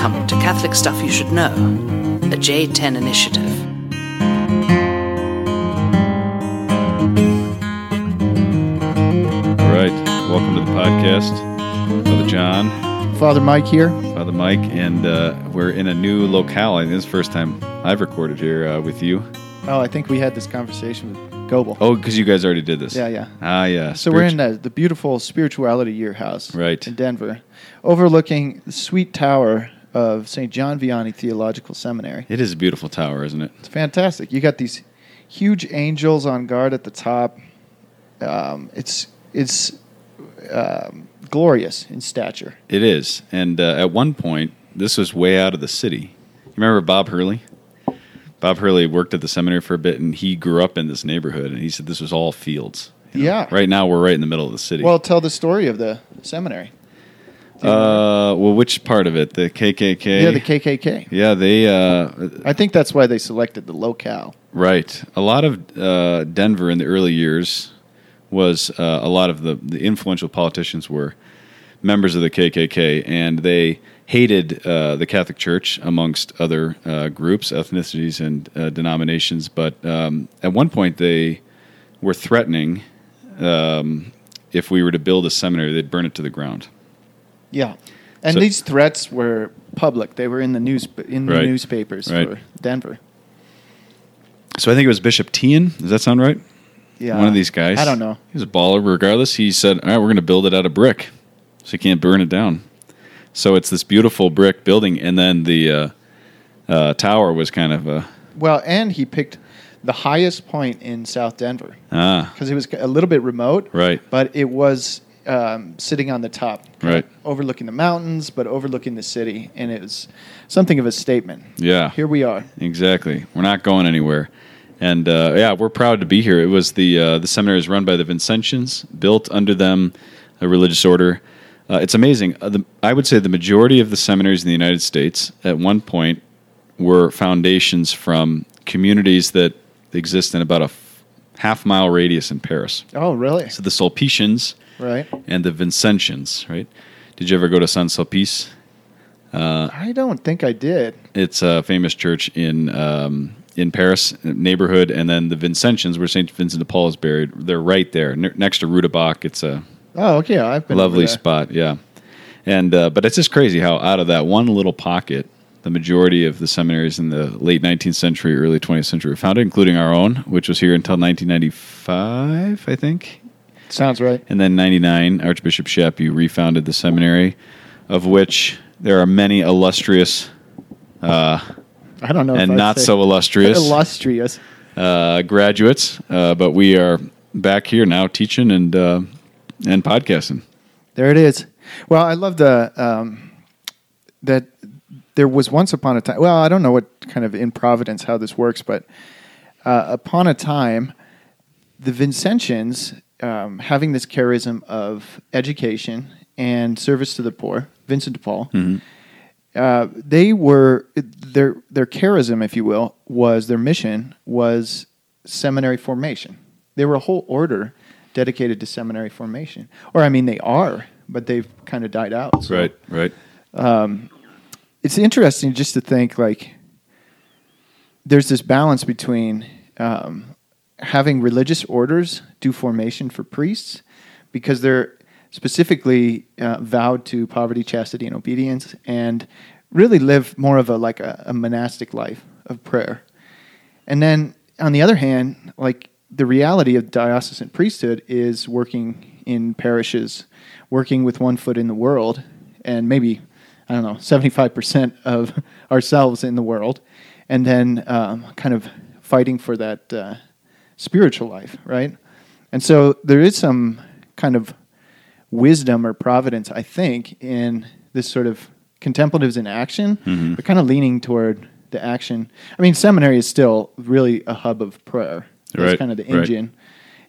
Welcome to Catholic Stuff You Should Know, the J10 initiative. All right, welcome to the podcast. Father John, Father Mike here. Father Mike, and uh, we're in a new locale. I think this is the first time I've recorded here uh, with you. Oh, I think we had this conversation with Goebel. Oh, because you guys already did this. Yeah, yeah. Ah, yeah. So we're in the, the beautiful Spirituality Year House Right. in Denver, overlooking the sweet tower of St. John Vianney Theological Seminary. It is a beautiful tower, isn't it? It's fantastic. You got these huge angels on guard at the top. Um, it's it's um, glorious in stature. It is. And uh, at one point, this was way out of the city. You remember Bob Hurley? Bob Hurley worked at the seminary for a bit, and he grew up in this neighborhood. And he said this was all fields. you know? Yeah. Right now, we're right in the middle of the city. Well, tell the story of the seminary. Uh, well, which part of it? The KKK. Yeah, the KKK. Yeah, they. Uh, I think that's why they selected the locale. Right. A lot of uh, Denver in the early years was uh, a lot of the, the influential politicians were members of the KKK, and they hated uh, the Catholic Church amongst other uh, groups, ethnicities, and uh, denominations. But um, at one point, they were threatening um, if we were to build a seminary, they'd burn it to the ground. Yeah, and So- these threats were public. They were in the news in the Right. newspapers Right. for Denver. So I think it was Bishop Tihen. Does that sound right? Yeah, One of these guys. I don't know. He was a baller. Regardless, he said, "All right, we're going to build it out of brick, so you can't burn it down." So it's this beautiful brick building, and then the uh, uh, tower was kind of a Well, and he picked the highest point in South Denver ah because it was a little bit remote, right, but it was um, sitting on the top, Right. overlooking the mountains, but overlooking the city, and it was something of a statement. yeah, Here we are. exactly. We're not going anywhere, and uh, yeah, we're proud to be here. It was the uh, the seminary is run by the Vincentians, built under them, a religious order. Uh, it's amazing. Uh, the, I would say the majority of the seminaries in the United States at one point were foundations from communities that exist in about a f- half mile radius in Paris. Oh, really? So the Sulpicians Right. and the Vincentians, right? Did you ever go to Saint Sulpice? I don't think I did. It's a famous church in um, in Paris neighborhood, and then the Vincentians, where Saint Vincent de Paul is buried, they're right there ne- next to Rue du Bac. It's a Oh, okay. I've been lovely spot, yeah. And uh, but it's just crazy how out of that one little pocket, the majority of the seminaries in the late 19th century, early 20th century were founded, including our own, which was here until 1995, I think. Sounds right. And then 99, Archbishop Chaput refounded the seminary, of which there are many illustrious I don't know. and not so illustrious illustrious. uh, graduates, uh, but we are back here now teaching and uh, and podcasting. There it is. Well, I love the um, that there was once upon a time. Well, I don't know what kind of in Providence how this works, but uh, upon a time, the Vincentians um, having this charism of education and service to the poor, Vincent de Paul. Uh, they were their their charism, if you will, was their mission was seminary formation. They were a whole order dedicated to seminary formation, or I mean, they are, but they've kind of died out. So Right, right. it's interesting just to think like there's this balance between um, having religious orders do formation for priests because they're specifically uh, vowed to poverty, chastity, and obedience, and really live more of a like a, a monastic life of prayer. And then on the other hand, like the reality of diocesan priesthood is working in parishes, working with one foot in the world, and maybe I don't know seventy five percent of ourselves in the world, and then um, kind of fighting for that uh, spiritual life, right? And so there is some kind of wisdom or providence, I think, in this sort of contemplatives in action, but kind of leaning toward the action. I mean, seminary is still really a hub of prayer. It's Right, kind of the right. engine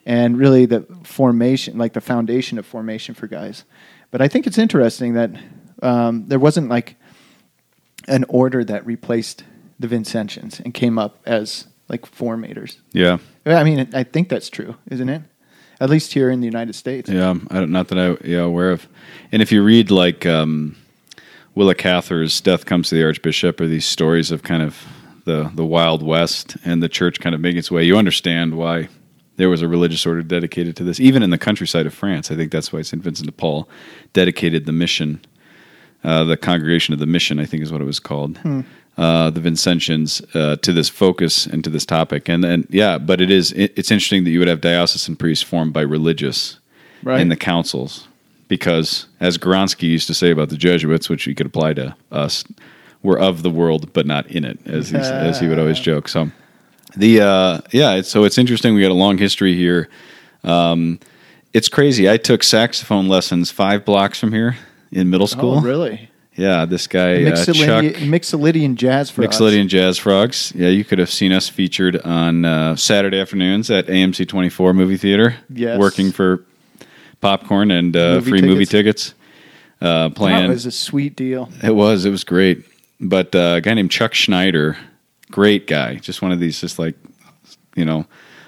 and really the formation, like the foundation of formation for guys. But I think it's interesting that um, there wasn't like an order that replaced the Vincentians and came up as like formators. Yeah, I mean, I think that's true, isn't it? At least here in the United States. yeah. I don't, not that I yeah aware of. And if you read like um, Willa Cather's "Death Comes to the Archbishop" or these stories of kind of the the Wild West and the church kind of making its way. You understand why there was a religious order dedicated to this, even in the countryside of France. I think that's why Saint Vincent de Paul dedicated the mission, uh, the congregation of the mission, I think is what it was called, uh, the Vincentians, uh, to this focus and to this topic. And then, yeah, but it is it, it's interesting that you would have diocesan priests formed by religious Right. in the councils, because as Gronsky used to say about the Jesuits, which he could apply to us, we're of the world but not in it, as he, as he would always joke. So the uh, yeah, it's, so it's interesting. We got a long history here. Um, it's crazy. I took saxophone lessons five blocks from here in middle school. Oh, really? Yeah, this guy uh, Chuck Mixolydian, Mixolydian jazz us. Mixolydian Jazz Frogs. Yeah, you could have seen us featured on uh, Saturday afternoons at AMC 24 movie theater. Yes. working for popcorn and uh, Movie free movie tickets. tickets. Uh, playing. That was a sweet deal. It was. It was great. But uh, a guy named Chuck Schneider, great guy. Just one of these, just like, you know,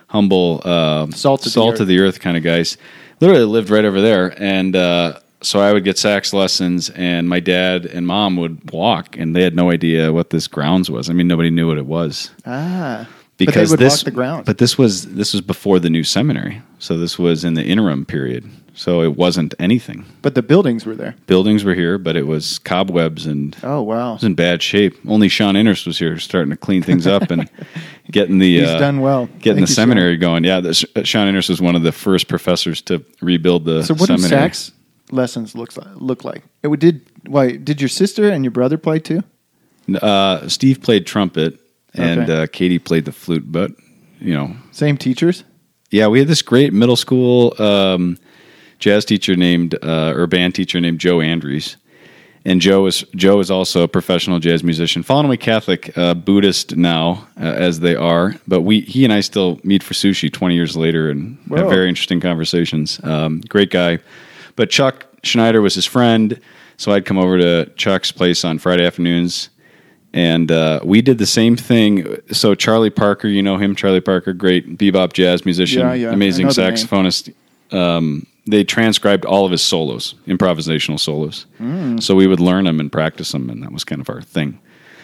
humble, uh, Salt of the of the earth kind of guys. Literally lived right over there. And uh, so I would get sax lessons, and my dad and mom would walk, and they had no idea what this grounds was. I mean, nobody knew what it was Ah. because but they would this walk the ground. But this was this was before the new seminary, so this was in the interim period. So it wasn't anything. But the buildings were there. Buildings were here, but it was cobwebs and Oh wow. it was in bad shape. Only Sean Innerst was here, starting to clean things up and getting the He's uh, done well. getting Thank the you, seminary going. Yeah, the, Sean Innerst was one of the first professors to rebuild the So what seminary. sax lessons looks like, look like? It did why did your sister and your brother play too? Uh, Steve played trumpet and Okay. uh, Katie played the flute, but you know, Same teachers? yeah, we had this great middle school um, jazz teacher named uh, or band teacher named Joe Andrews. And Joe is Joe is also a professional jazz musician, fallen away Catholic, uh, Buddhist now uh, as they are. But we he and I still meet for sushi twenty years later and have very interesting conversations. Um, great guy. But Chuck Schneider was his friend, so I'd come over to Chuck's place on Friday afternoons, and uh, we did the same thing. So Charlie Parker, you know him, Charlie Parker, great bebop jazz musician, Yeah, yeah, amazing know the saxophonist. Um, they transcribed all of his solos, improvisational solos. Mm. So we would learn them and practice them, and that was kind of our thing.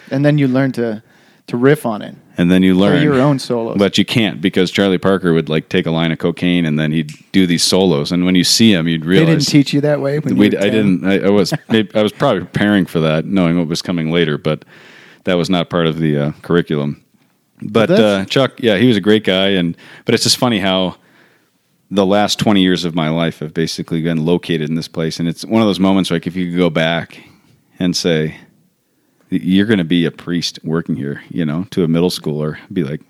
And then you learn to to riff on it. And then you learn your own solos. but you can't because Charlie Parker would like take a line of cocaine and then he'd do these solos. And when you see him, you'd realize they didn't teach you that way when you we, were I 10? didn't. I, I was. I was probably preparing for that, knowing what was coming later, but that was not part of the uh, curriculum. But uh, Chuck, yeah, he was a great guy, and but it's just funny how the last twenty years of my life have basically been located in this place, and it's one of those moments like if you could go back and say you're going to be a priest working here, you know, to a middle schooler, be like,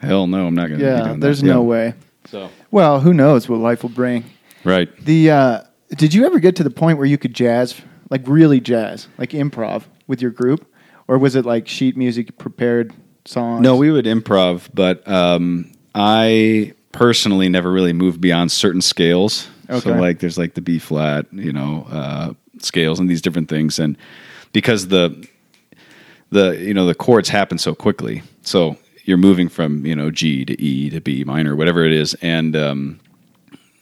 hell no, I'm not going to. be Yeah, doing there's that. no Yeah. way. So Well, who knows what life will bring. right, The uh, did you ever get to the point where you could jazz, like really jazz, like improv with your group, or was it like sheet music prepared songs? No, we would improv, but um, I personally never really moved beyond certain scales. So Okay. like there's like the B flat, you know, uh, scales and these different things, and because the the you know the chords happen so quickly, so you're moving from you know G to E to B minor, whatever it is, and um,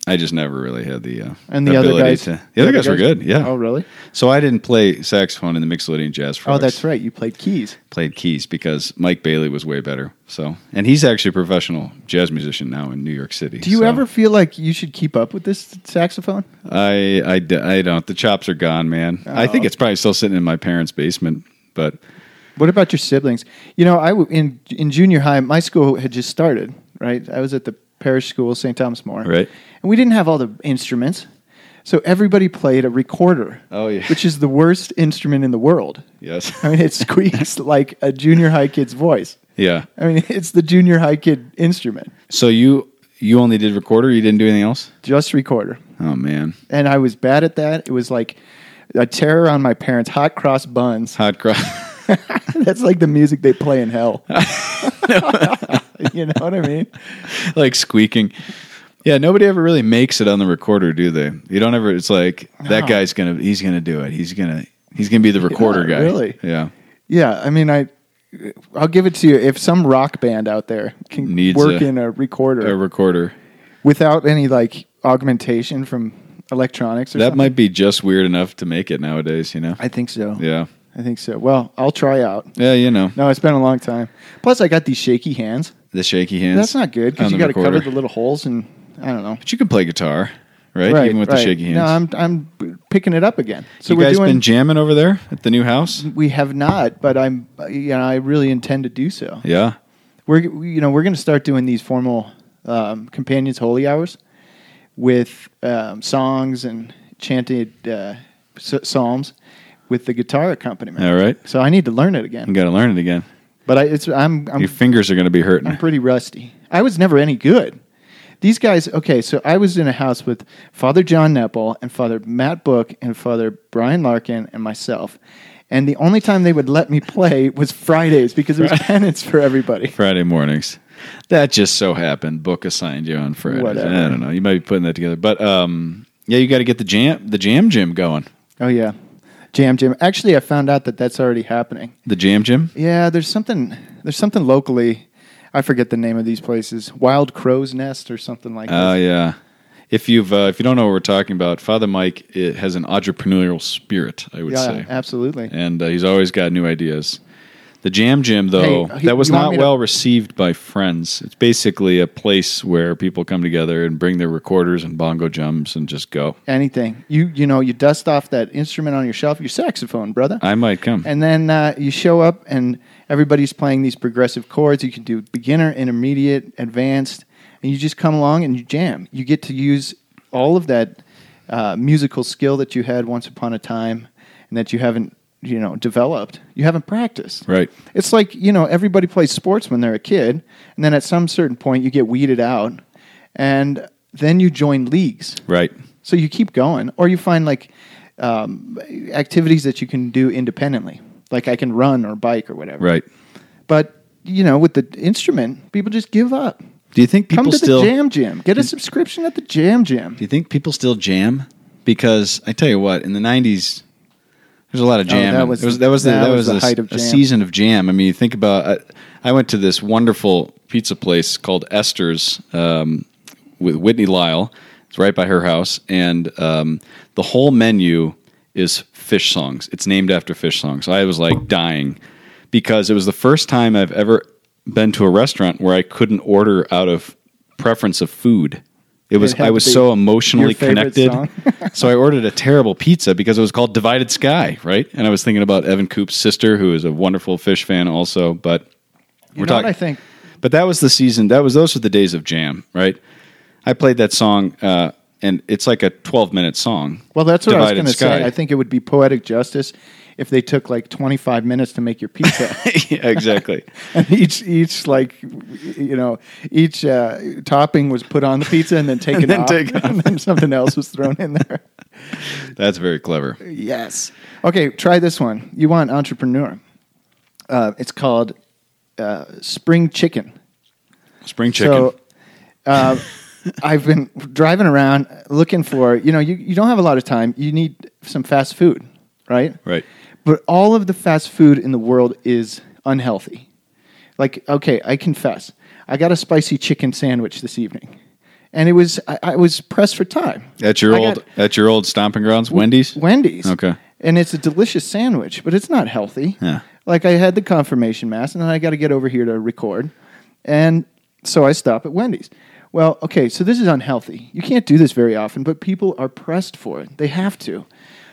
I just never really had the uh, and the other ability guys. To, the other guys were good, yeah. Oh, really? So I didn't play saxophone in the Mixolydian Jazz. Oh, that's right. You played keys. played keys because Mike Bailey was way better. So, and he's actually a professional jazz musician now in New York City. Do you So ever feel like you should keep up with this saxophone? I I don't. The chops are gone, man. I think Oh. it's probably still sitting in my parents' basement, but What about your siblings? You know, I w- in in junior high, my school had just started. Right, I was at the parish school, St. Thomas More. Right. and we didn't have all the instruments, so everybody played a recorder. Oh, yeah. which is the worst instrument in the world. yes, I mean, it squeaks like a junior high kid's voice. yeah. I mean, it's the junior high kid instrument, So you you only did recorder. You didn't do anything else. just recorder. Oh man, And I was bad at that. It was like a terror on my parents' hot cross buns. hot cross. That's like the music they play in hell. you know what I mean? like squeaking. Yeah, nobody ever really makes it on the recorder, do they? You don't ever. It's like that No. guy's gonna. He's gonna do it. He's gonna. He's gonna be the recorder guy. really? Yeah. Yeah, I mean, I, I'll give it to you. If some rock band out there can Needs work a- in a recorder A recorder. without any like augmentation from electronics. Or that something. might be just weird enough to make it nowadays. You know? I think so. yeah. I think so. Well, I'll try out. Yeah. You know No, it's been a long time. Plus, I got these shaky hands. the shaky hands. That's not good because you got to cover the little holes, and I don't know. But you can play guitar, right? Even with the shaky hands. No, I'm I'm picking it up again. So you we're guys doing. been jamming over there at the new house? we have not, but I'm you know I really intend to do so. Yeah. We're you know we're going to start doing these formal um, companions holy hours with um, songs and chanted uh, s- psalms with the guitar accompaniment. All right. So I need to learn it again. You got to learn it again. But I, it's I'm I'm Your fingers are going to be hurting. I'm pretty rusty. I was never any good. These guys, okay, so I was in a house with Father John Nepil and Father Matt Book and Father Brian Larkin and myself. And the only time they would let me play was Fridays because it was penance for everybody. Friday mornings. That just so happened. Book assigned you on Friday. Whatever. I don't know. You might be putting that together, but um, yeah, you got to get the jam, the jam gym going. Oh, yeah. Jam Jam. Actually, I found out that that's already happening. The jam gym. Yeah, there's something there's something locally. I forget the name of these places. Wild Crow's Nest or something like Oh that. yeah. If you've uh, if you don't know what we're talking about, Father Mike it has an entrepreneurial spirit. I would yeah, say, absolutely. and uh, he's always got new ideas. The Jam Gym, though, Hey, he- that was you want not me to- well received by friends. It's basically a place where people come together and bring their recorders and bongo drums and just go. Anything. You you know, you dust off that instrument on your shelf, your saxophone, brother. I might come. And then uh, you show up, and everybody's playing these progressive chords. You can do beginner, intermediate, advanced, and you just come along and you jam. You get to use all of that uh, musical skill that you had once upon a time, and that you haven't, you know, developed. You haven't practiced. right. It's like you know, everybody plays sports when they're a kid, and then at some certain point you get weeded out, and then you join leagues. Right. So you keep going, or you find like um, activities that you can do independently, like I can run or bike or whatever. Right. But you know, with the instrument, people just give up. Do you think people Come to still the Jam Jam. Get a subscription at the Jam Jam. Do you think people still jam? Because I tell you what, in the '90s, there's a lot of Oh, jam. that was- that was that the, that was was, the a, height of a season of jam. I mean, you think about. I, I went to this wonderful pizza place called Esther's um, with Whitney Lyle. It's right by her house, and um, the whole menu is Phish songs. It's named after Phish songs. I was like dying because it was the first time I've ever been to a restaurant where I couldn't order out of preference of food. It was I was so emotionally connected. so I ordered a terrible pizza because it was called Divided Sky, right? And I was thinking about Evan Coop's sister, who is a wonderful Phish fan, also. But You we're talking. I think? But that was the season. That was those were the days of jam, right? I played that song, uh, and it's like a twelve minute song. Well, that's what I was going to say. I think it would be poetic justice if they took like 25 minutes to make your pizza. yeah, exactly. and each each like you know each uh, topping was put on the pizza and then taken then off, taken and then something else was thrown in there. That's very clever. Yes. Okay, try this one. You want entrepreneur? Uh, it's called uh, spring chicken. Spring chicken. So, uh, I've been driving around looking for. You know, you, you don't have a lot of time. You need some fast food, right? right. But all of the fast food in the world is unhealthy. Like, okay, I confess, I got a spicy chicken sandwich this evening, and it was I, I was pressed for time. At your I old got at your old stomping grounds, Wendy's. Wendy's. Okay. and it's a delicious sandwich, but it's not healthy. Yeah. Like I had the confirmation mass, and then I got to get over here to record, and so I stop at Wendy's. Well, okay, so this is unhealthy. You can't do this very often, but people are pressed for it. They have to.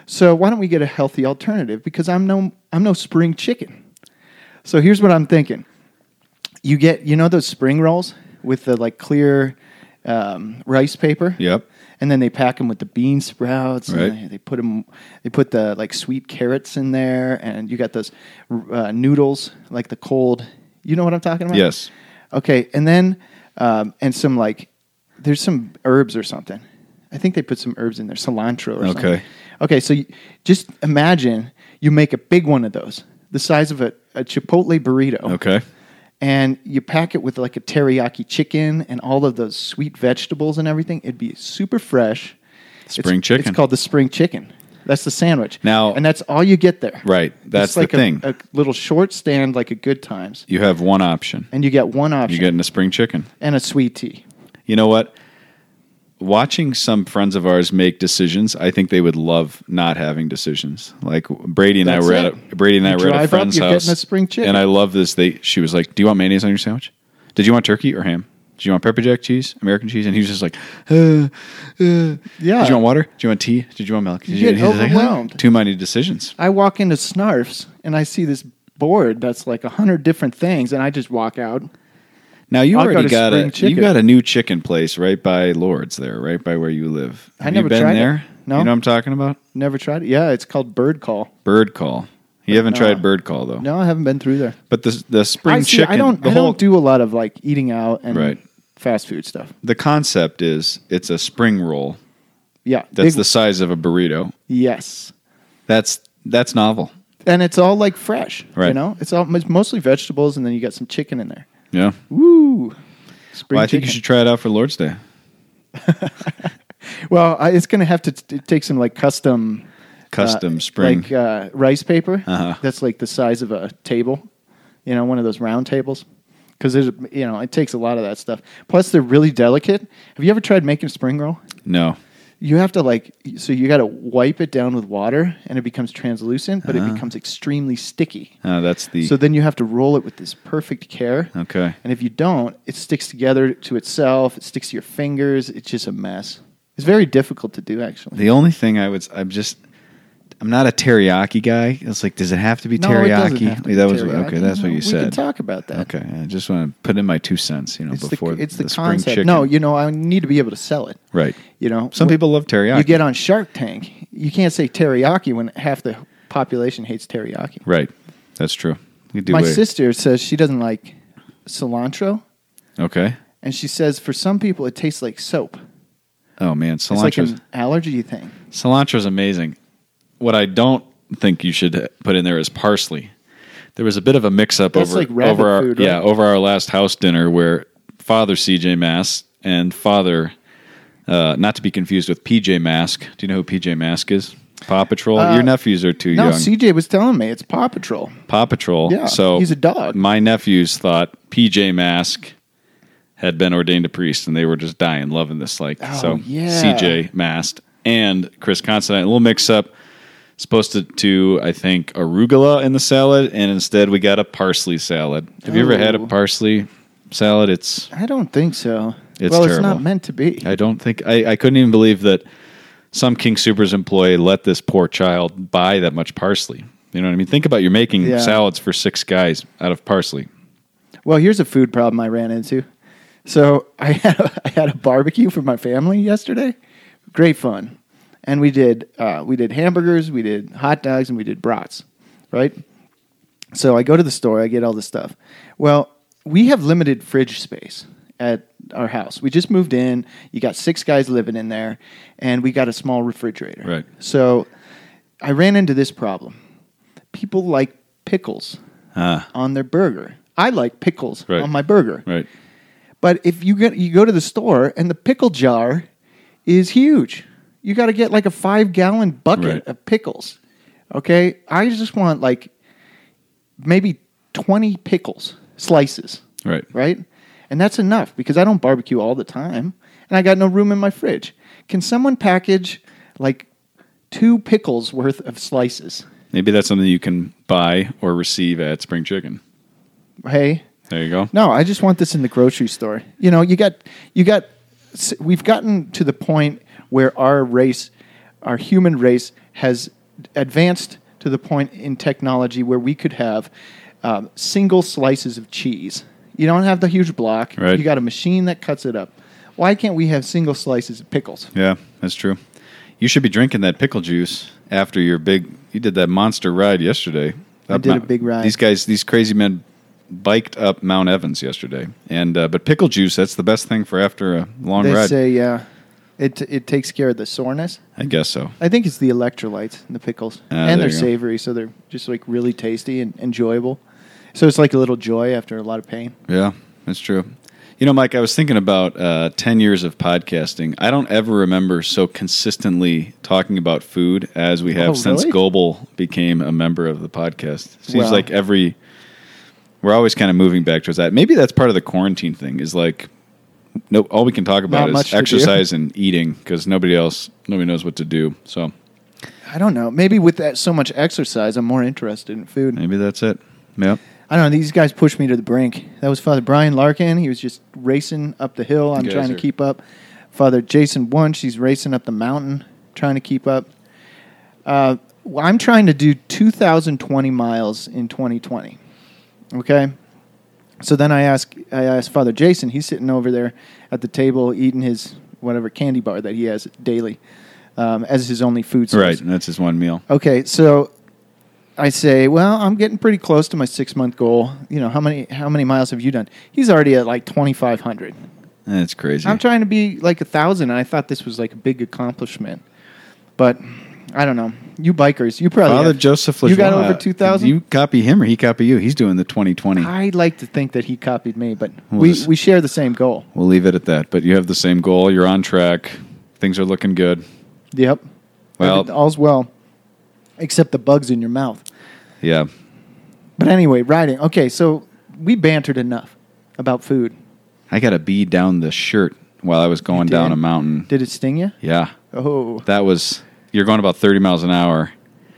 So why don't we get a healthy alternative? Because I'm no I'm no spring chicken. So here's what I'm thinking. You get you know those spring rolls with the like clear um, rice paper. Yep. And then they pack them with the bean sprouts. and Right. they, they put them. They put the like sweet carrots in there, and you got those uh, noodles, like the cold. You know what I'm talking about? Yes. Okay, and then um, and some like there's some herbs or something. I think they put some herbs in there, cilantro or something. Okay. Okay, so you, just imagine you make a big one of those, the size of a, a Chipotle burrito Okay. and you pack it with like a teriyaki chicken and all of those sweet vegetables and everything, it'd be super fresh. Spring it's, chicken. It's called the spring chicken. That's the sandwich. Now- and that's all you get there. Right. That's it's like the a, thing. A little short stand, like a Good Times, You have one option. and you get one option You're getting a spring chicken. and a sweet tea. You know what? Watching some friends of ours make decisions, I think they would love not having decisions. Like Brady and That's I were it. at a, Brady and I were at a up, friend's you're house, getting a spring chicken. and I love this. They she was like, "Do you want mayonnaise on your sandwich? Did you want turkey or ham? Did you want pepper jack cheese, American cheese?" And he was just like, uh, uh. Yeah. Did you want water? Did you want tea? Did you want milk? Did You get he was like, overwhelmed. Too many decisions. I walk into Snarf's and I see this board that's like a hundred different things, and I just walk out. Now you I'll already to got a you got a new chicken place right by Lord's there, right by where you live. I Have never you been tried it. there. No. you know what I'm talking about. Never tried it. Yeah, it's called Birdcall. Bird call. You haven't no. tried Birdcall though. No, I haven't been through there. But the the spring I see, chicken. I don't. the I whole don't do a lot of like eating out and Right. fast food stuff. the concept is it's a spring roll Yeah, that's big- the size of a burrito. yes, That's that's novel. and it's all like fresh. Right. You know, it's all it's mostly vegetables, and then you got some chicken in there. Yeah. Woo! Spring Well, I think you should try it out for Lord's Day. Well, I, it's going to have to t- take some like custom, Custom uh, spring. like uh, rice paper. Uh-huh. That's like the size of a table. You know, one of those round tables. Because there's, you know, it takes a lot of that stuff. Plus, they're really delicate. Have you ever tried making spring roll? no. You have to like, so you got to wipe it down with water, and it becomes translucent, but Uh-huh. it becomes extremely sticky. Uh, that's the So then you have to roll it with this perfect care. okay. And if you don't, it sticks together to itself. It sticks to your fingers. It's just a mess. It's very difficult to do, actually. The only thing I would I'm just I'm not a teriyaki guy. It's like, does it have to be No, teriyaki? it doesn't have to be that was teriyaki. okay. That's what No, you we said. can talk about that. Okay, I just want to put in my two cents. You know, It's before the, it's the, spring concept. chicken. No, you know, I need to be able to sell it. right. You know, Some Wh- people love teriyaki. You get on Shark Tank. You can't say teriyaki when half the population hates teriyaki. right. That's true. You do My sister says she doesn't like cilantro, Okay. and she says for some people it tastes like soap. Oh man, cilantro. It's like an allergy thing. cilantro's amazing. What I don't think you should put in there is parsley. There was a bit of a mix-up That's over like over our food, yeah over our last house dinner where Father CJ Mast and Father, uh, not to be confused with PJ Mask. Do you know who PJ Mask is? Paw Patrol. Uh, Your nephews are too No, young. CJ was telling me it's Paw Patrol. Paw Patrol. Yeah, so he's a dog. My nephews thought PJ Mask had been ordained a priest, and they were just dying, loving this. Like Oh, so, yeah. CJ Mast and Chris Constantine, a little mix up. Supposed to, to I think arugula in the salad, and instead we got a parsley salad. Have you ever had a oh. parsley salad? It's I don't think so. It's well, it's not meant to be. I don't think I, I couldn't even believe that some King Supers employee let this poor child buy that much parsley. You know what I mean? Think about you're making Yeah. salads for six guys out of parsley. Well, here's a food problem I ran into. So I had a, I had a barbecue for my family yesterday. Great fun, and we did uh, we did hamburgers, we did hot dogs, and we did brats. Right. So I go to the store, I get all this stuff. Well, we have limited fridge space at our house. We just moved in. You got six guys living in there, and we got a small refrigerator. Right. So I ran into this problem. People like pickles Ah, on their burger. I like pickles Right. on my burger. right. But if you get you go to the store and the pickle jar is huge, you got to get like a five gallon bucket Right. of pickles. Okay, I just want like maybe twenty pickles slices, Right. right? And that's enough because I don't barbecue all the time, and I got no room in my fridge. Can someone package like two pickles worth of slices? Maybe that's something you can buy or receive at Spring Chicken. Hey, There you go. No, I just want this in the grocery store. You know, you got you got we've gotten to the point where our race, our human race has advanced to the point in technology where we could have um, single slices of cheese. You don't have the huge block. Right. You got a machine that cuts it up. Why can't we have single slices of pickles? Yeah, that's true. You should be drinking that pickle juice after your big. You did that monster ride yesterday. I did a big ride. These guys, these crazy men, biked up Mount Evans yesterday, and uh, but pickle juice that's the best thing for after a long they ride. say yeah, it it takes care of the soreness. I guess so. I think it's the electrolytes and the pickles, Ah, and there they're you go. savory, so they're just like really tasty and enjoyable. So it's like a little joy after a lot of pain. Yeah, that's true. You know, Mike, I was thinking about uh, 10 years of podcasting. I don't ever remember so consistently talking about food as we have Oh, since really? Goebel became a member of the podcast. Seems Well- like every. We're always kind of moving back towards that. Maybe that's part of the quarantine thing is like no, all we can talk about Not is exercise and eating because nobody else, nobody knows what to do. So I don't know. Maybe with that so much exercise, I'm more interested in food. maybe that's it. Yep. I don't know. These guys pushed me to the brink. That was Father Brian Larkin. He was just racing up the hill. I'm guys trying to are- keep up. Father Jason Wunsch, he's racing up the mountain, trying to keep up. Uh, well, I'm trying to do 2,020 miles in 2020. Okay. So then I ask, I asked Father Jason. He's sitting over there at the table eating his whatever candy bar that he has daily um, as his only food source. Right. And that's his one meal. Okay, so I say, well, I'm getting pretty close to my six month goal. You know, how many how many miles have you done? He's already at like 2,500. That's crazy. I'm trying to be like a thousand, and I thought this was like a big accomplishment, but I don't know. You bikers, you probably Father have- Joseph You got over 2,000. You copy him or he copy you? He's doing the 2020. I like to think that he copied me, but We'll we just- we share the same goal. We'll leave it at that. But you have the same goal. You're on track. Things are looking good. Yep. Well- all's well, except the bugs in your mouth. Yeah. But anyway, riding. Okay, so we bantered enough about food. I got a bee down the shirt while I was going did? down a mountain. Did it sting you? Yeah. Oh, That was, you're going about 30 miles an hour.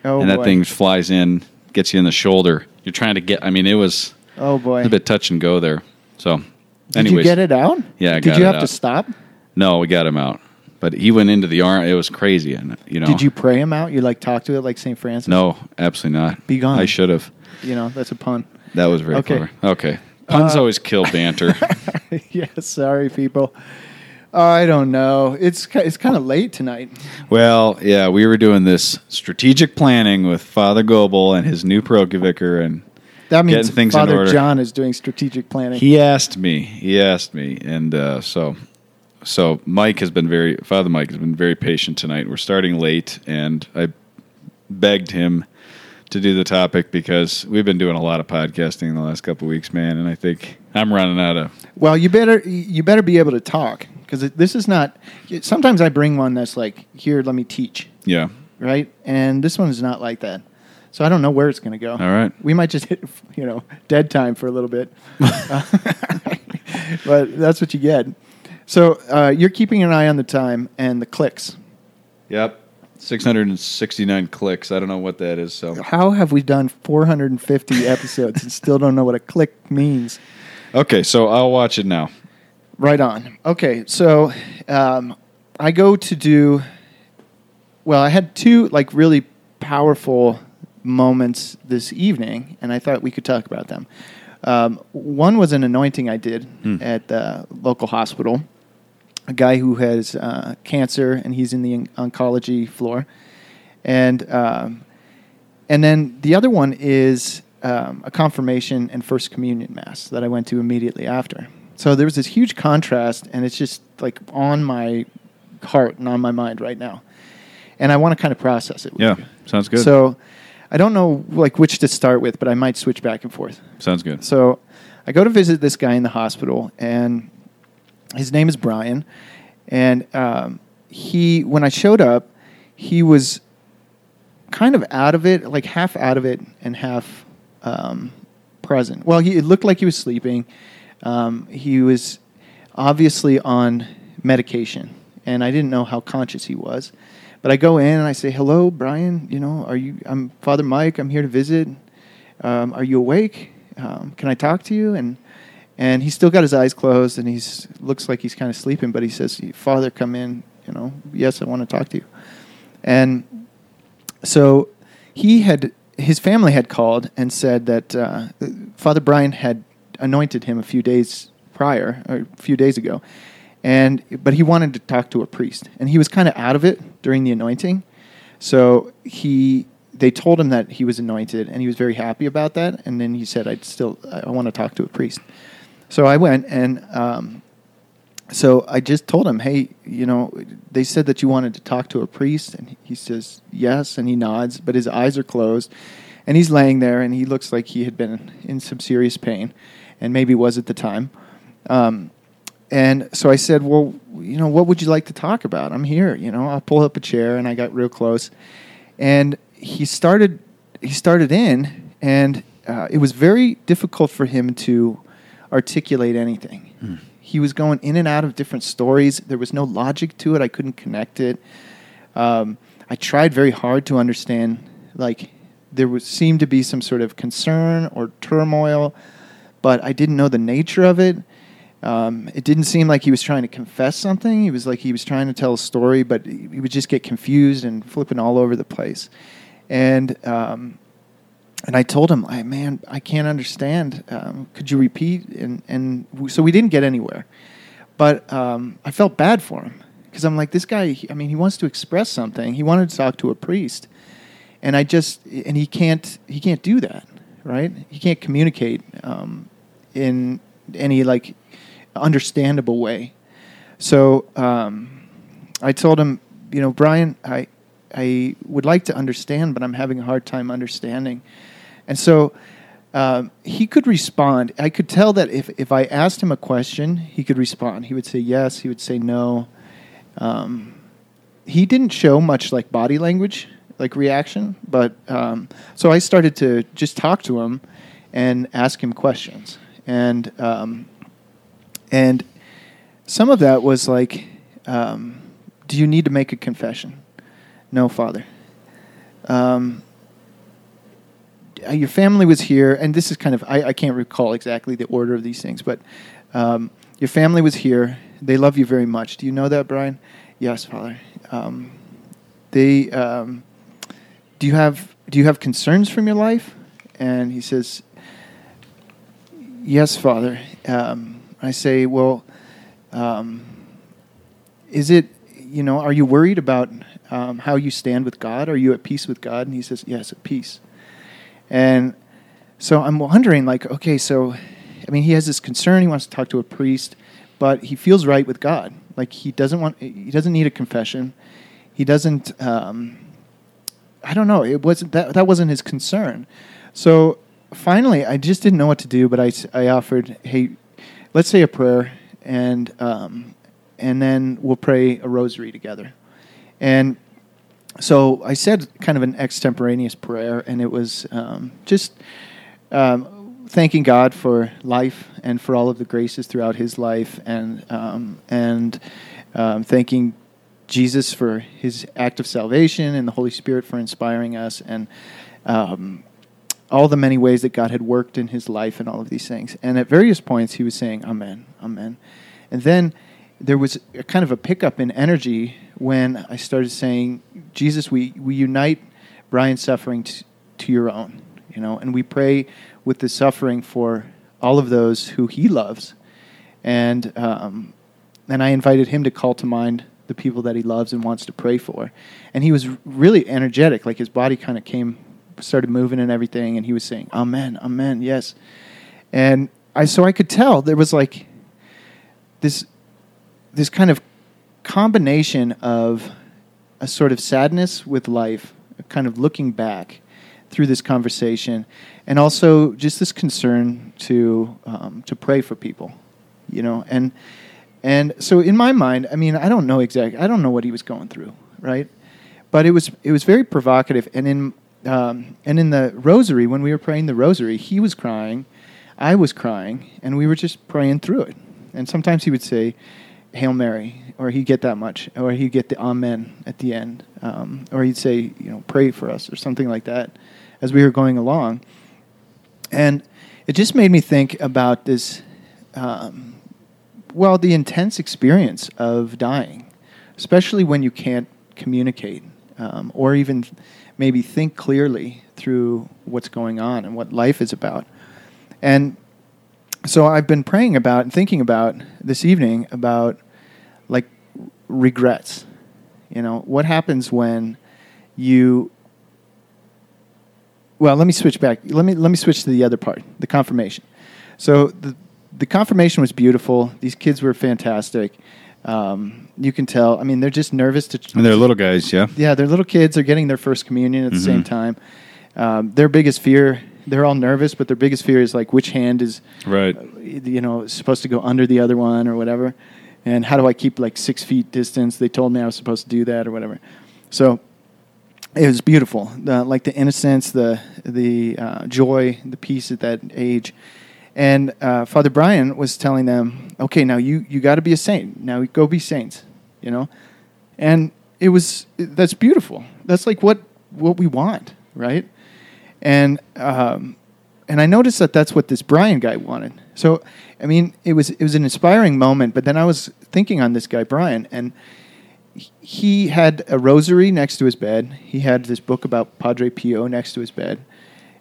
oh and that boy. thing flies in, gets you in the shoulder. You're trying to get, I mean, it was Oh boy. a bit touch and go there. So, Did you get it out? Yeah, I Did you have out. to stop? No, we got him out. But he went into the arm. It was crazy. And, you know. Did you pray him out? You like talk to it like St. Francis? No, absolutely not. Be gone. I should have. You know, that's a pun. That was very Okay. clever. Okay. Puns Uh, always kill banter. yeah, sorry, people. I don't know. It's it's kind of late tonight. well, yeah, we were doing this strategic planning with Father Goebel and his new parochial vicar, and That means Getting things in Father order. John is doing strategic planning. he asked me. He asked me, and uh, so, so Mike has been very Father Mike has been very patient tonight. We're starting late, and I begged him to do the topic because we've been doing a lot of podcasting in the last couple of weeks, man, and I think I'm running out of. well, you better you better be able to talk because this is not. Sometimes I bring one that's like, here, let me teach, Yeah. right? And this one is not like that. So I don't know where it's going to go. All right. We might just hit, you know, dead time for a little bit. but that's what you get. So uh, you're keeping an eye on the time and the clicks. Yep. 669 clicks. I don't know what that is. So How have we done 450 episodes and still don't know what a click means? okay, so I'll watch it now. Right on. Okay, so um, I go to do. Well, I had two like really powerful moments this evening, and I thought we could talk about them. Um, one was an anointing I did at the local hospital. A guy who has uh, cancer, and he's in the on- oncology floor, and um, and then the other one is um, a confirmation and first communion mass that I went to immediately after. So there was this huge contrast, and it's just like on my heart and on my mind right now, and I want to kind of process it. With Yeah, you. sounds good. So I don't know like which to start with, but I might switch back and forth. sounds good. So I go to visit this guy in the hospital, and his name is Brian. And um, he, when I showed up, he was kind of out of it, like half out of it and half um, present. Well, he, it looked like he was sleeping. Um, he was obviously on medication, and I didn't know how conscious he was. But I go in and I say, "Hello, Brian. You know, are you? I'm Father Mike. I'm here to visit. Um, are you awake? Um, can I talk to you?" And and he's still got his eyes closed, and he's looks like he's kind of sleeping. But he says, "Father, come in. You know, yes, I want to talk to you." And so he had his family had called and said that uh, Father Brian had anointed him a few days prior, or a few days ago, and but he wanted to talk to a priest, and he was kind of out of it during the anointing, so he they told him that he was anointed, and he was very happy about that, and then he said, "I'd still I want to talk to a priest," so I went and. Um, so I just told him, hey, you know, they said that you wanted to talk to a priest, and he says yes, and he nods, but his eyes are closed, and he's laying there, and he looks like he had been in some serious pain, and maybe was at the time. Um, and so I said, well, you know, what would you like to talk about? I'm here, you know. I'll pull up a chair, and I got real close, and he started. He started in, and uh, it was very difficult for him to articulate anything. He was going in and out of different stories. There was no logic to it. I couldn't connect it. Um, I tried very hard to understand. Like there was seemed to be some sort of concern or turmoil, but I didn't know the nature of it. Um, it didn't seem like he was trying to confess something. He was like he was trying to tell a story, but he would just get confused and flipping all over the place. And um, and I told him, I, man, I can't understand. Um, could you repeat? And and so we didn't get anywhere. But um, I felt bad for him because I'm like, this guy. I mean, he wants to express something. He wanted to talk to a priest, and I just and he can't he can't do that, right? He can't communicate um, in any like understandable way. So um, I told him, you know, Brian, I I would like to understand, but I'm having a hard time understanding. And so um, he could respond. I could tell that if, if I asked him a question, he could respond. He would say yes, he would say no. Um, he didn't show much like body language, like reaction, but um, so I started to just talk to him and ask him questions. And um, and some of that was like, um, do you need to make a confession? No, Father. Um, uh, your family was here, and this is kind of, I, I can't recall exactly the order of these things, but um, your family was here. They love you very much. Do you know that, Brian? Yes, Father. Um, they, um, do you have, do you have concerns from your life? And he says, yes, Father. Um, I say, well, um, is it, you know, are you worried about um, how you stand with God? Are you at peace with God? And he says, yes, at peace. And so I'm wondering, like, okay, so, I mean, he has this concern. He wants to talk to a priest, but he feels right with God. Like, he doesn't want, he doesn't need a confession. He doesn't, um, I don't know. It wasn't that, that wasn't his concern. So finally, I just didn't know what to do, but I, I offered, hey, let's say a prayer and, um, and then we'll pray a rosary together. And so I said kind of an extemporaneous prayer, and it was um, just um, thanking God for life and for all of the graces throughout His life, and um, and um, thanking Jesus for His act of salvation and the Holy Spirit for inspiring us, and um, all the many ways that God had worked in His life, and all of these things. And at various points, He was saying, "Amen, Amen," and then there was a kind of a pickup in energy when I started saying, Jesus, we, we unite Brian's suffering t- to your own, you know, and we pray with the suffering for all of those who he loves. And, um, and I invited him to call to mind the people that he loves and wants to pray for. And he was really energetic, like his body kind of came, started moving and everything, and he was saying, Amen, Amen, yes. And I, so I could tell there was like this, this kind of combination of a sort of sadness with life, kind of looking back through this conversation, and also just this concern to um, to pray for people, you know, and and so in my mind, I mean, I don't know exactly, I don't know what he was going through, right? But it was it was very provocative, and in um, and in the rosary when we were praying the rosary, he was crying, I was crying, and we were just praying through it. And sometimes he would say, Hail Mary, or he'd get that much, or he'd get the Amen at the end, um, or he'd say, you know, pray for us, or something like that, as we were going along. And it just made me think about this, um, well, the intense experience of dying, especially when you can't communicate um, or even maybe think clearly through what's going on and what life is about. And so I've been praying about and thinking about this evening about like regrets. You know, what happens when you well, let me switch back. Let me let me switch to the other part, the confirmation. So the the confirmation was beautiful. These kids were fantastic. Um, you can tell. I mean, they're just nervous to. And they're little guys, yeah. Yeah, they're little kids. They're getting their first communion at the same Mhm. time. Um, their biggest fear. They're all nervous, but their biggest fear is like which hand is Right. you know, supposed to go under the other one or whatever. And how do I keep like six feet distance? They told me I was supposed to do that or whatever. So it was beautiful, the, like the innocence, the the uh, joy, the peace at that age. And uh, Father Brian was telling them, okay, now you, you got to be a saint. Now go be saints, you know? And it was, that's beautiful. That's like what, what we want, right? And, um, and I noticed that that's what this Brian guy wanted. So, I mean, it was, it was an inspiring moment, but then I was thinking on this guy, Brian, and he had a rosary next to his bed. He had this book about Padre Pio next to his bed.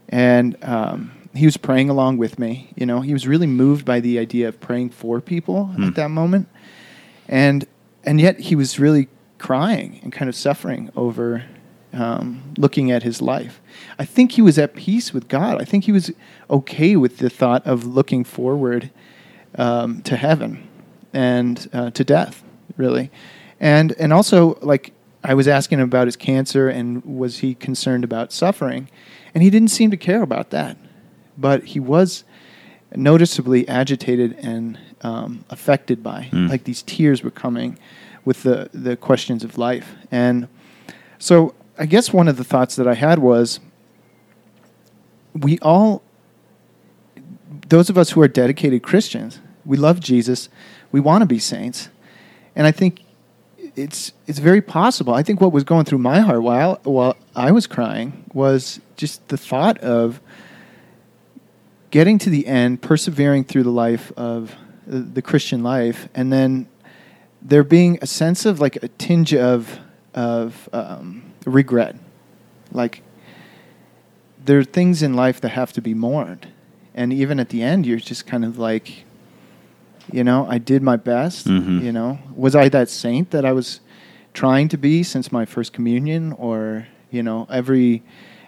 And, um, he was praying along with me. You know, he was really moved by the idea of praying for people Hmm. at that moment, and and yet he was really crying and kind of suffering over um, looking at his life. I think he was at peace with God. I think he was okay with the thought of looking forward um, to heaven and uh, to death, really, and and also like I was asking him about his cancer and was he concerned about suffering, and he didn't seem to care about that but he was noticeably agitated and um, affected by. Mm. like these tears were coming with the the questions of life. And so i guess one of the thoughts that i had was we all those of us who are dedicated christians we love jesus we want to be saints and i think it's it's very possible. I think what was going through my heart while while i was crying was just the thought of getting to the end, persevering through the life of the Christian life, and then there being a sense of like a tinge of of um, regret, like there are things in life that have to be mourned, and even at the end, you're just kind of like, you know, I did my best. Mhm. You know, was I that saint that I was trying to be since my first communion, or you know, every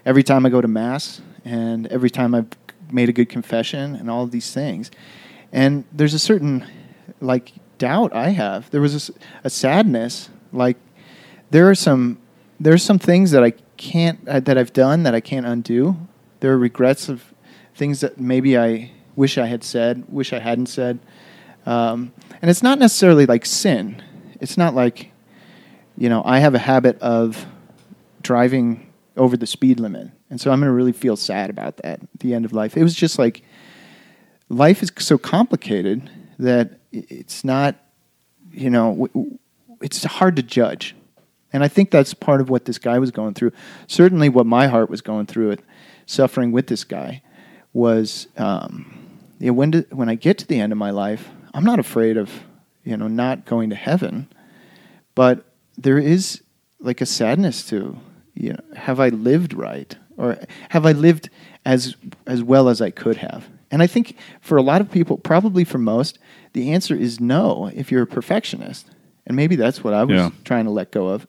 every time I go to mass and every time I've made a good confession and all of these things. And there's a certain like doubt I have. There was a sadness like there are some there are some things that I can't uh, that I've done that I can't undo. There are regrets of things that maybe I wish I had said, wish I hadn't said. Um, and it's not necessarily like sin. It's not like you know, I have a habit of driving over the speed limit. And so I'm going to really feel sad about that at the end of life. It was just like life is so complicated that it's not, you know, it's hard to judge. And I think that's part of what this guy was going through. Certainly, what my heart was going through suffering with this guy, was um, you know, when do, when I get to the end of my life, I'm not afraid of you know not going to heaven, but there is like a sadness to you know have I lived right or have I lived as as well as I could have? And I think for a lot of people, probably for most, the answer is no. If you're a perfectionist, and maybe that's what I was Yeah. trying to let go of,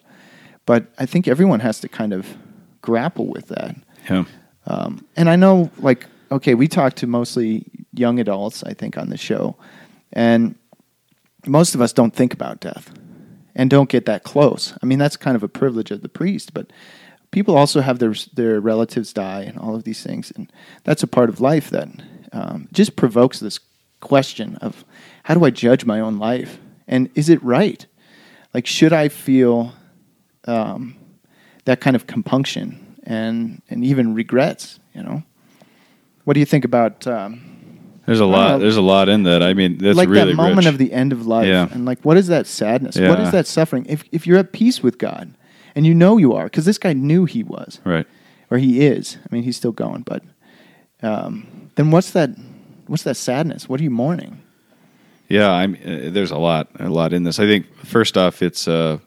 but I think everyone has to kind of grapple with that. Yeah. Um, and I know, like, okay, we talk to mostly young adults, I think, on the show, and most of us don't think about death and don't get that close. I mean, that's kind of a privilege of the priest, but people also have their their relatives die and all of these things, and that's a part of life that um, just provokes this question of how do I judge my own life, and is it right? Like, should I feel um, that kind of compunction and and even regrets? You know, what do you think about? Um, There's a lot. know. There's a lot in that. I mean, that's like really that moment rich. of the end of life Yeah. and like what is that sadness what Yeah. is that suffering if if you're at peace with god and you know you are because this guy knew he was right. or he is i mean he's still going but um, then what's that what's that sadness what are you mourning Yeah, I'm. Uh, there's a lot, a lot in this. I think first off, it's uh,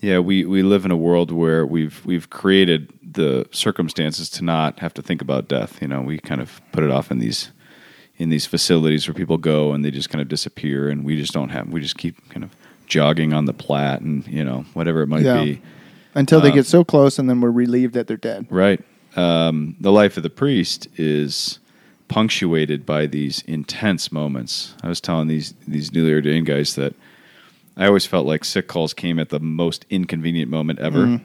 yeah, we we live in a world where we've we've created the circumstances to not have to think about death. You know, we kind of put it off in these in these facilities where people go and they just kind of disappear, and we just don't have. We just keep kind of jogging on the plat, and you know, whatever it might Yeah. be. until they Uh, get so close and then we're relieved that they're dead Right. Um, the life of the priest is punctuated by these intense moments. I was telling these these newly ordained guys that I always felt like sick calls came at the most inconvenient moment ever,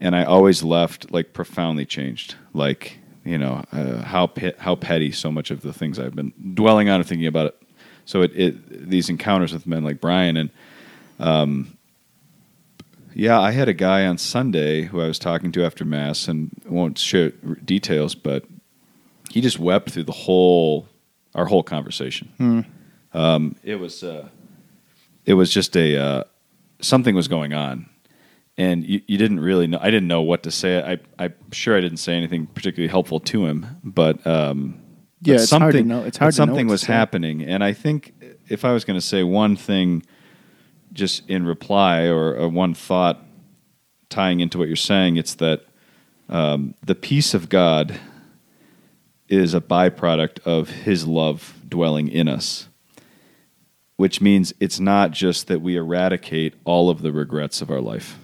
and I always left like profoundly changed. Like you know uh, how pe- how petty so much of the things I've been dwelling on and thinking about it. So it, it these encounters with men like Brian and yeah, I had a guy on Sunday who I was talking to after mass, and I won't share details, but he just wept through the whole our whole conversation. Um, it was uh, it was just a uh, something was going on, and you, you didn't really know. I didn't know what to say. I I'm sure I didn't say anything particularly helpful to him, but um, Yeah, but it's hard to something know- it's hard to something to was happening, and I think if I was going to say one thing, just in reply or, or one thought tying into what you're saying, it's that um, the peace of God is a byproduct of His love dwelling in us, which means it's not just that we eradicate all of the regrets of our life.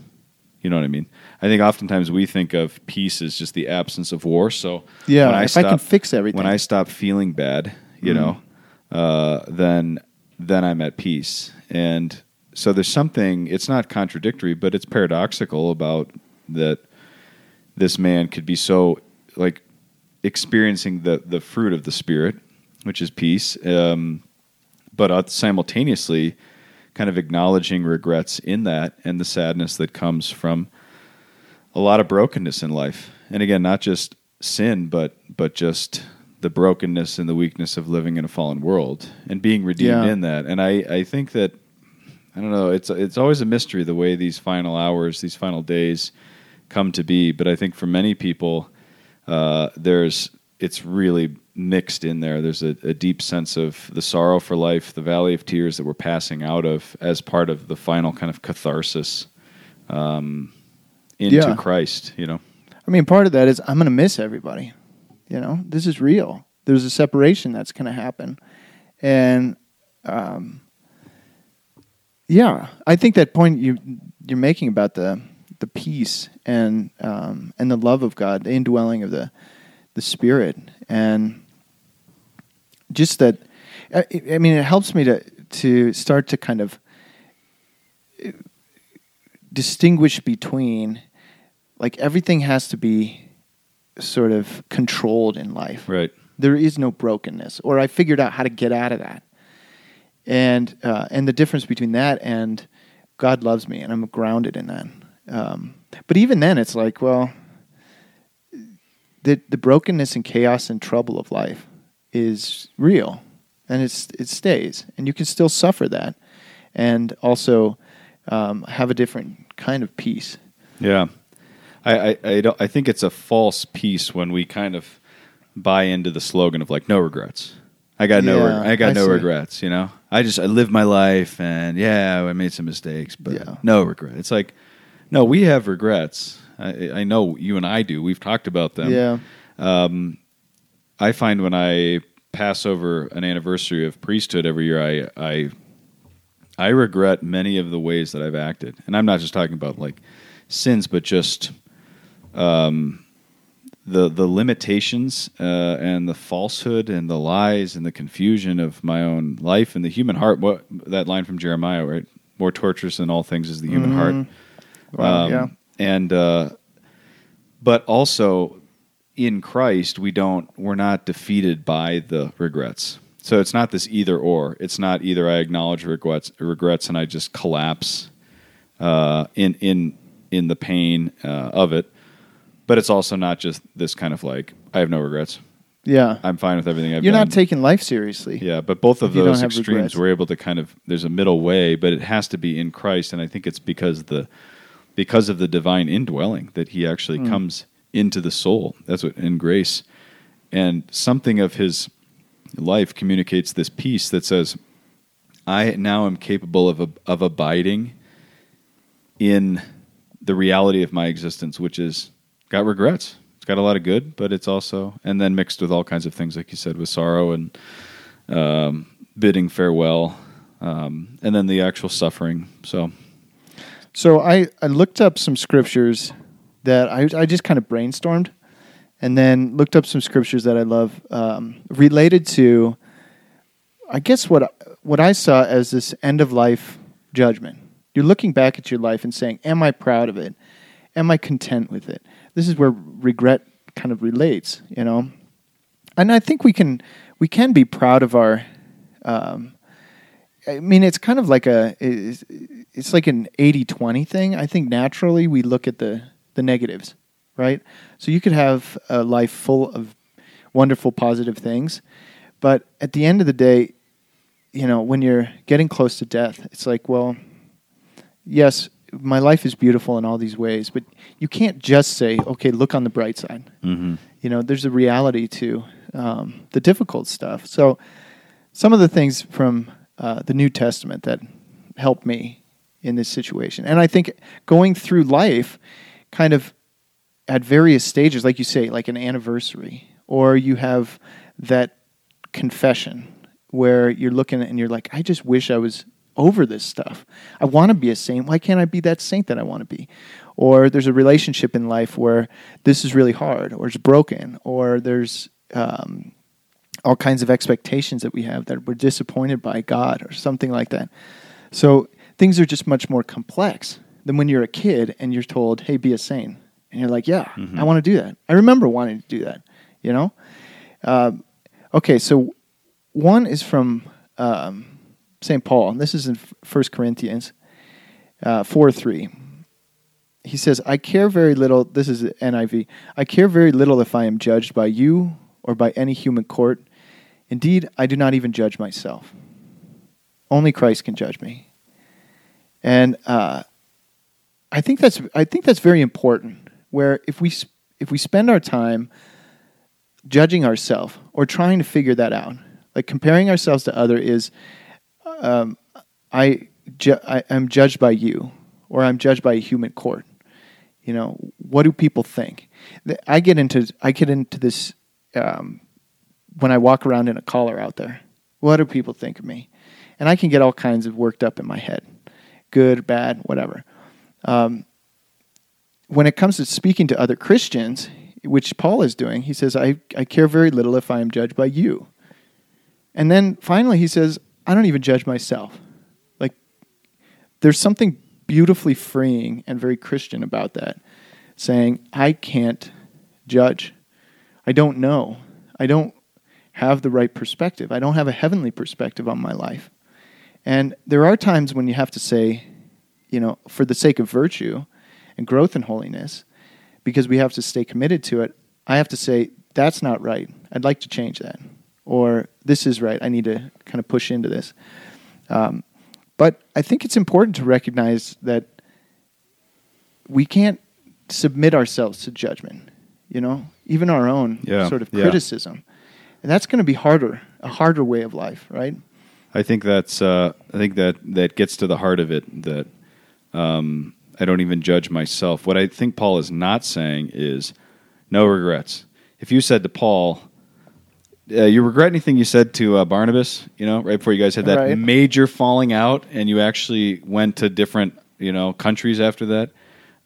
You know what I mean? I think oftentimes we think of peace as just the absence of war. So Yeah, when I if I can fix everything. when I stop feeling bad, you Mm-hmm. know, uh, then then I'm at peace. And so there's something. It's not contradictory, but it's paradoxical about that. This man could be so like experiencing the the fruit of the spirit, which is peace, um, but simultaneously kind of acknowledging regrets in that and the sadness that comes from a lot of brokenness in life. And again, not just sin, but but just the brokenness and the weakness of living in a fallen world and being redeemed Yeah. in that. And I, I think that I don't know, it's it's always a mystery the way these final hours, these final days come to be. But I think for many people, uh, there's it's really mixed in there. There's a, a deep sense of the sorrow for life, the valley of tears that we're passing out of as part of the final kind of catharsis um, into Yeah. Christ. You know, I mean, part of that is I'm going to miss everybody. You know, this is real. There's a separation that's going to happen, and um, yeah, I think that point you you're making about the the peace and um, and the love of God, the indwelling of the the Spirit, and just that. I, I mean, it helps me to to start to kind of uh, distinguish between like everything has to be sort of controlled in life. right? There is no brokenness, or I figured out how to get out of that. And uh, and the difference between that and God loves me, and I'm grounded in that. Um, but even then, it's like, well, the the brokenness and chaos and trouble of life is real, and it's it stays, and you can still suffer that, and also um, have a different kind of peace. Yeah, I, I, I. I think it's a false peace when we kind of buy into the slogan of like no regrets. I got no. Yeah, reg- I got I no see. regrets. You know, I just I lived my life and yeah, I made some mistakes, but Yeah. no regret. It's like no, we have regrets. I, I know you and I do. We've talked about them. Yeah. I find when I pass over an anniversary of priesthood every year, I I I regret many of the ways that I've acted, and I'm not just talking about like sins, but just um, the the limitations uh, and the falsehood and the lies and the confusion of my own life and the human heart. What that line from Jeremiah, right? More torturous than all things is the human heart. Wow, Um, yeah. And uh, but also in Christ, we don't we're not defeated by the regrets. So it's not this either or. It's not either I acknowledge regrets regrets and I just collapse uh, in in in the pain uh, of it. But it's also not just this kind of like I have no regrets. Yeah. I'm fine with everything I've You're done. not taking life seriously. Yeah, but both of If those extremes regrets. we're able to kind of there's a middle way, but it has to be in Christ, and I think it's because the because of the divine indwelling that He actually Hmm. comes into the soul. That's what in grace, and something of His life communicates this peace that says, "I now am capable of of abiding in the reality of my existence, which is got regrets." It's got a lot of good, but it's also, and then mixed with all kinds of things, like you said, with sorrow and um, bidding farewell, um, and then the actual suffering. So, So I, I looked up some scriptures that I, I just kind of brainstormed and then looked up some scriptures that I love um, related to, I guess, what, what I saw as this end of life judgment. You're looking back at your life and saying, Am I proud of it? Am I content with it? This is where regret kind of relates, you know? And I think we can we can be proud of our um, I mean, it's kind of like a it's, like an 80-20 thing. I think naturally we look at the the negatives, right? So you could have a life full of wonderful positive things, But at the end of the day, you know, when you're getting close to death, it's like, well, yes, my life is beautiful in all these ways, but you can't just say, okay, look on the bright side. Mm-hmm. You know, there's a reality to um, the difficult stuff. So, some of the things from uh, the New Testament that helped me in this situation, and I think going through life, kind of at various stages, like you say, like an anniversary, or you have that confession where you're looking and you're like, I just wish I was over this stuff. I want to be a saint. Why can't I be that saint that I want to be? Or there's a relationship in life where this is really hard, or it's broken, or there's um, all kinds of expectations that we have that we're disappointed by God, or something like that. So things are just much more complex than when you're a kid and you're told, "Hey, be a saint," and you're like, "Yeah, Mhm. I want to do that." I remember wanting to do that. You know. Um, okay, so one is from um, St. Paul, and this is in First Corinthians uh, 4 3. He says, I care very little, this is NIV, I care very little if I am judged by you or by any human court. Indeed, I do not even judge myself. Only Christ can judge me. And uh, I think that's I think that's very important. Where if we if we spend our time judging ourselves or trying to figure that out, like comparing ourselves to other is, um, I, ju- I I'm judged by you, or I'm judged by a human court. You know, what do people think? I get into I get into this um, when I walk around in a collar out there. What do people think of me? And I can get all kinds of worked up in my head, good, bad, whatever. Um, when it comes to speaking to other Christians, which Paul is doing, he says, I, I care very little if I am judged by you. And then finally, he says, I don't even judge myself. Like, there's something beautifully freeing and very Christian about that, saying, I can't judge. I don't know. I don't have the right perspective. I don't have a heavenly perspective on my life. And there are times when you have to say, you know, for the sake of virtue and growth in holiness, because we have to stay committed to it, I have to say, that's not right. I'd like to change that. Or this is right. I need to kind of push into this. Um, but I think it's important to recognize that we can't submit ourselves to judgment, you know, even our own Yeah, sort of yeah. criticism. And that's going to be harder, a harder way of life, right? I think that's. Uh, I think that that gets to the heart of it. That um, I don't even judge myself. What I think Paul is not saying is no regrets. If you said to Paul, uh, "You regret anything you said to uh, Barnabas," you know, right before you guys had that Right. major falling out, and you actually went to different, you know, countries after that.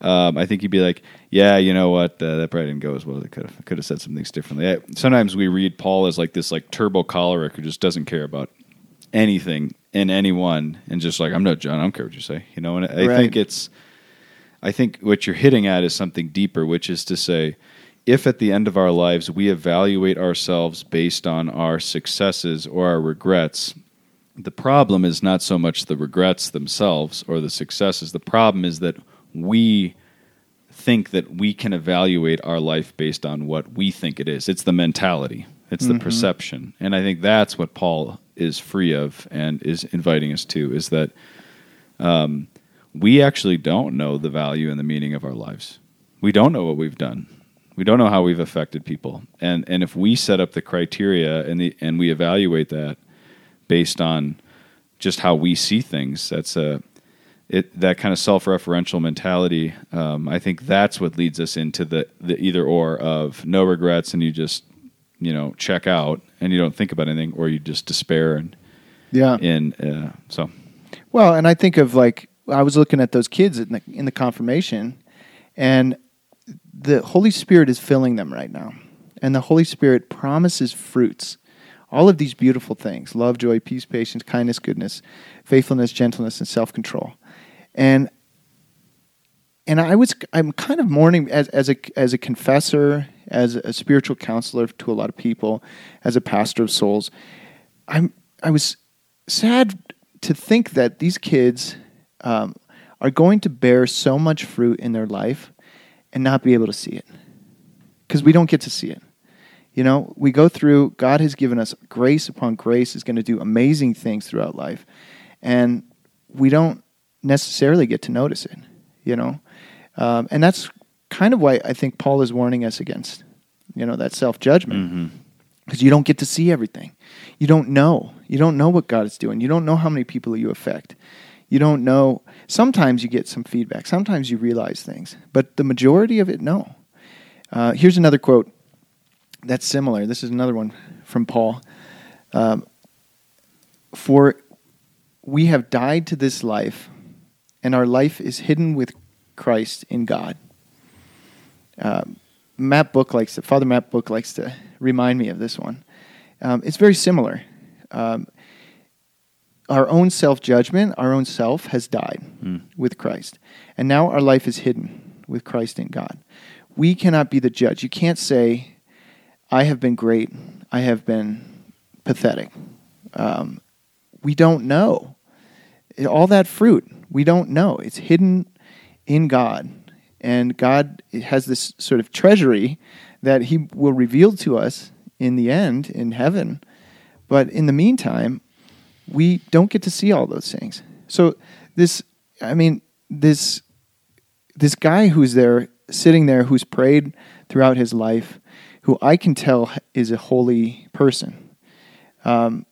Um, I think you'd be like, "Yeah, you know what? Uh, that probably didn't go as well as it could have. Could have said some things differently." I, sometimes we read Paul as like this, like turbo choleric who just doesn't care about anything and anyone, and just like, "I'm not John. I don't care what you say," you know. And I Right. think it's, I think what you're hitting at is something deeper, which is to say, if at the end of our lives we evaluate ourselves based on our successes or our regrets, the problem is not so much the regrets themselves or the successes. The problem is that we think that we can evaluate our life based on what we think it is. It's the mentality, it's the perception. And I think that's what Paul is free of and is inviting us to is that um, we actually don't know the value and the meaning of our lives. We don't know what we've done. We don't know how we've affected people. And and if we set up the criteria and the and we evaluate that based on just how we see things, that's a it that kind of self-referential mentality. Um, I think that's what leads us into the the either or of no regrets and you just you know check out and you don't think about anything, or you just despair and Yeah. in uh, so Well, and I think of like I was looking at those kids in the in the confirmation, and the Holy Spirit is filling them right now, and the Holy Spirit promises fruits, all of these beautiful things: love, joy, peace, patience, kindness, goodness, faithfulness, gentleness, and self control, and and I was I'm kind of mourning as as a as a confessor, as a spiritual counselor to a lot of people, as a pastor of souls. I'm I was sad to think that these kids um, are going to bear so much fruit in their life and not be able to see it because we don't get to see it. You know, we go through, God has given us grace upon grace, is going to do amazing things throughout life. And we don't necessarily get to notice it, you know? Um, and that's kind of why I think Paul is warning us against, you know, that self judgment. Because you don't get to see everything. You don't know. You don't know what God is doing. You don't know how many people you affect. You don't know. Sometimes you get some feedback. Sometimes you realize things. But the majority of it, no. Uh, here's another quote that's similar. This is another one from Paul. Um, For we have died to this life, and our life is hidden with Christ in God. Um, Matt Book likes to, Father Matt Book likes to remind me of this one. Um, it's very similar. Um, our own self judgment, our own self has died with Christ. And now our life is hidden with Christ in God. We cannot be the judge. You can't say, I have been great, I have been pathetic. Um, we don't know. All that fruit, we don't know. It's hidden in God. And God has this sort of treasury that He will reveal to us in the end in heaven. But in the meantime, we don't get to see all those things. So this, I mean, this this guy who's there, sitting there, who's prayed throughout his life, who I can tell is a holy person, um,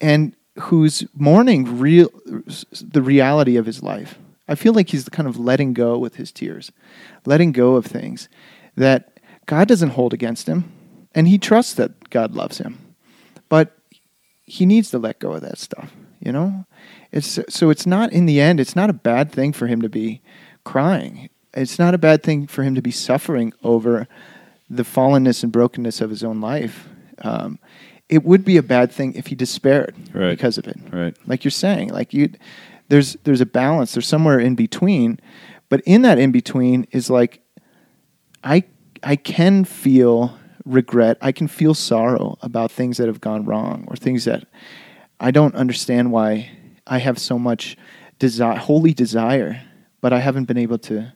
and who's mourning real the reality of his life. I feel like he's kind of letting go with his tears, letting go of things that God doesn't hold against him, and he trusts that God loves him, but he needs to let go of that stuff. You know, it's so it's not in the end. It's not a bad thing for him to be crying. It's not a bad thing for him to be suffering over the fallenness and brokenness of his own life. Um, it would be a bad thing if he despaired Right. because of it. Right. Like you're saying, like you, there's there's a balance. There's somewhere in between, but in that in between is like, I I can feel regret. I can feel sorrow about things that have gone wrong or things that I don't understand why I have so much desire, holy desire, but I haven't been able to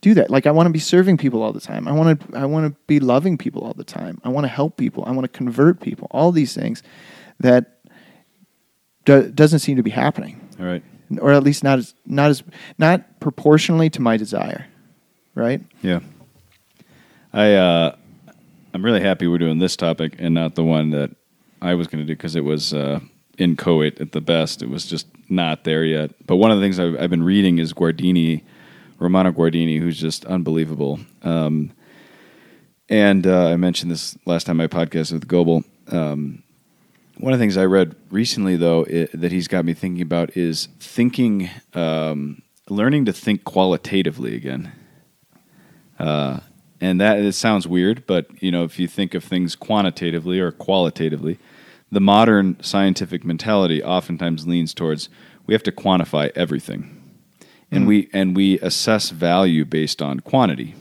do that. Like I want to be serving people all the time. I want to I want to be loving people all the time. I want to help people. I want to convert people. All these things that do, doesn't seem to be happening, All right. or at least not as not as not proportionally to my desire. Right? Yeah. I uh, I'm really happy we're doing this topic and not the one that I was going to do because it was uh, inchoate at the best. It was just not there yet. But one of the things I've, I've been reading is Guardini, Romano Guardini, who's just unbelievable. Um, and uh, I mentioned this last time I podcasted with Goebel. Um, one of the things I read recently, though, i that he's got me thinking about is thinking, um, learning to think qualitatively again. Uh, and that it sounds weird, but you know, if you think of things quantitatively or qualitatively, the modern scientific mentality oftentimes leans towards we have to quantify everything, and we and we assess value based on quantity.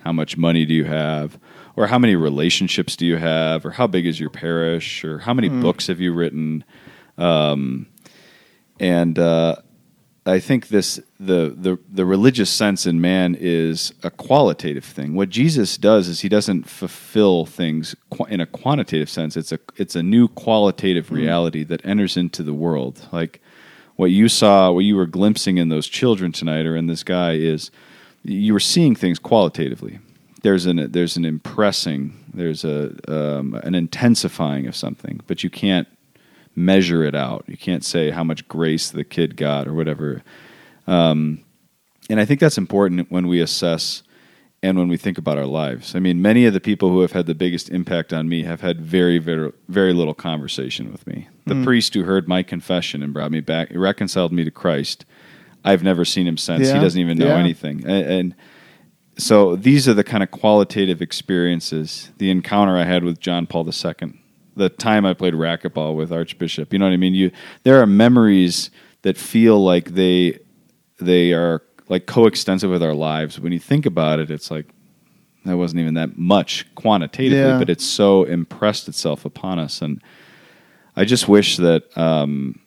How much money do you have, or how many relationships do you have, or how big is your parish, or how many books have you written? Um, and uh, I think this the, the the religious sense in man is a qualitative thing. What Jesus does is he doesn't fulfill things qu- in a quantitative sense. It's a it's a new qualitative reality that enters into the world. Like what you saw, what you were glimpsing in those children tonight, or in this guy, is you were seeing things qualitatively. There's an there's an impressing, there's a um, an intensifying of something, but you can't measure it out. You can't say how much grace the kid got or whatever. Um, and I think that's important when we assess and when we think about our lives. I mean, many of the people who have had the biggest impact on me have had very, very, very little conversation with me. The priest who heard my confession and brought me back, reconciled me to Christ. I've never seen him since. He doesn't even know yeah. anything. And, and so these are the kind of qualitative experiences. The encounter I had with John Paul II, the time I played racquetball with Archbishop. You know what I mean? You there are memories that feel like they they are like coextensive with our lives. When you think about it, it's like that wasn't even that much quantitatively, Yeah. but it's so impressed itself upon us. And I just wish that, um,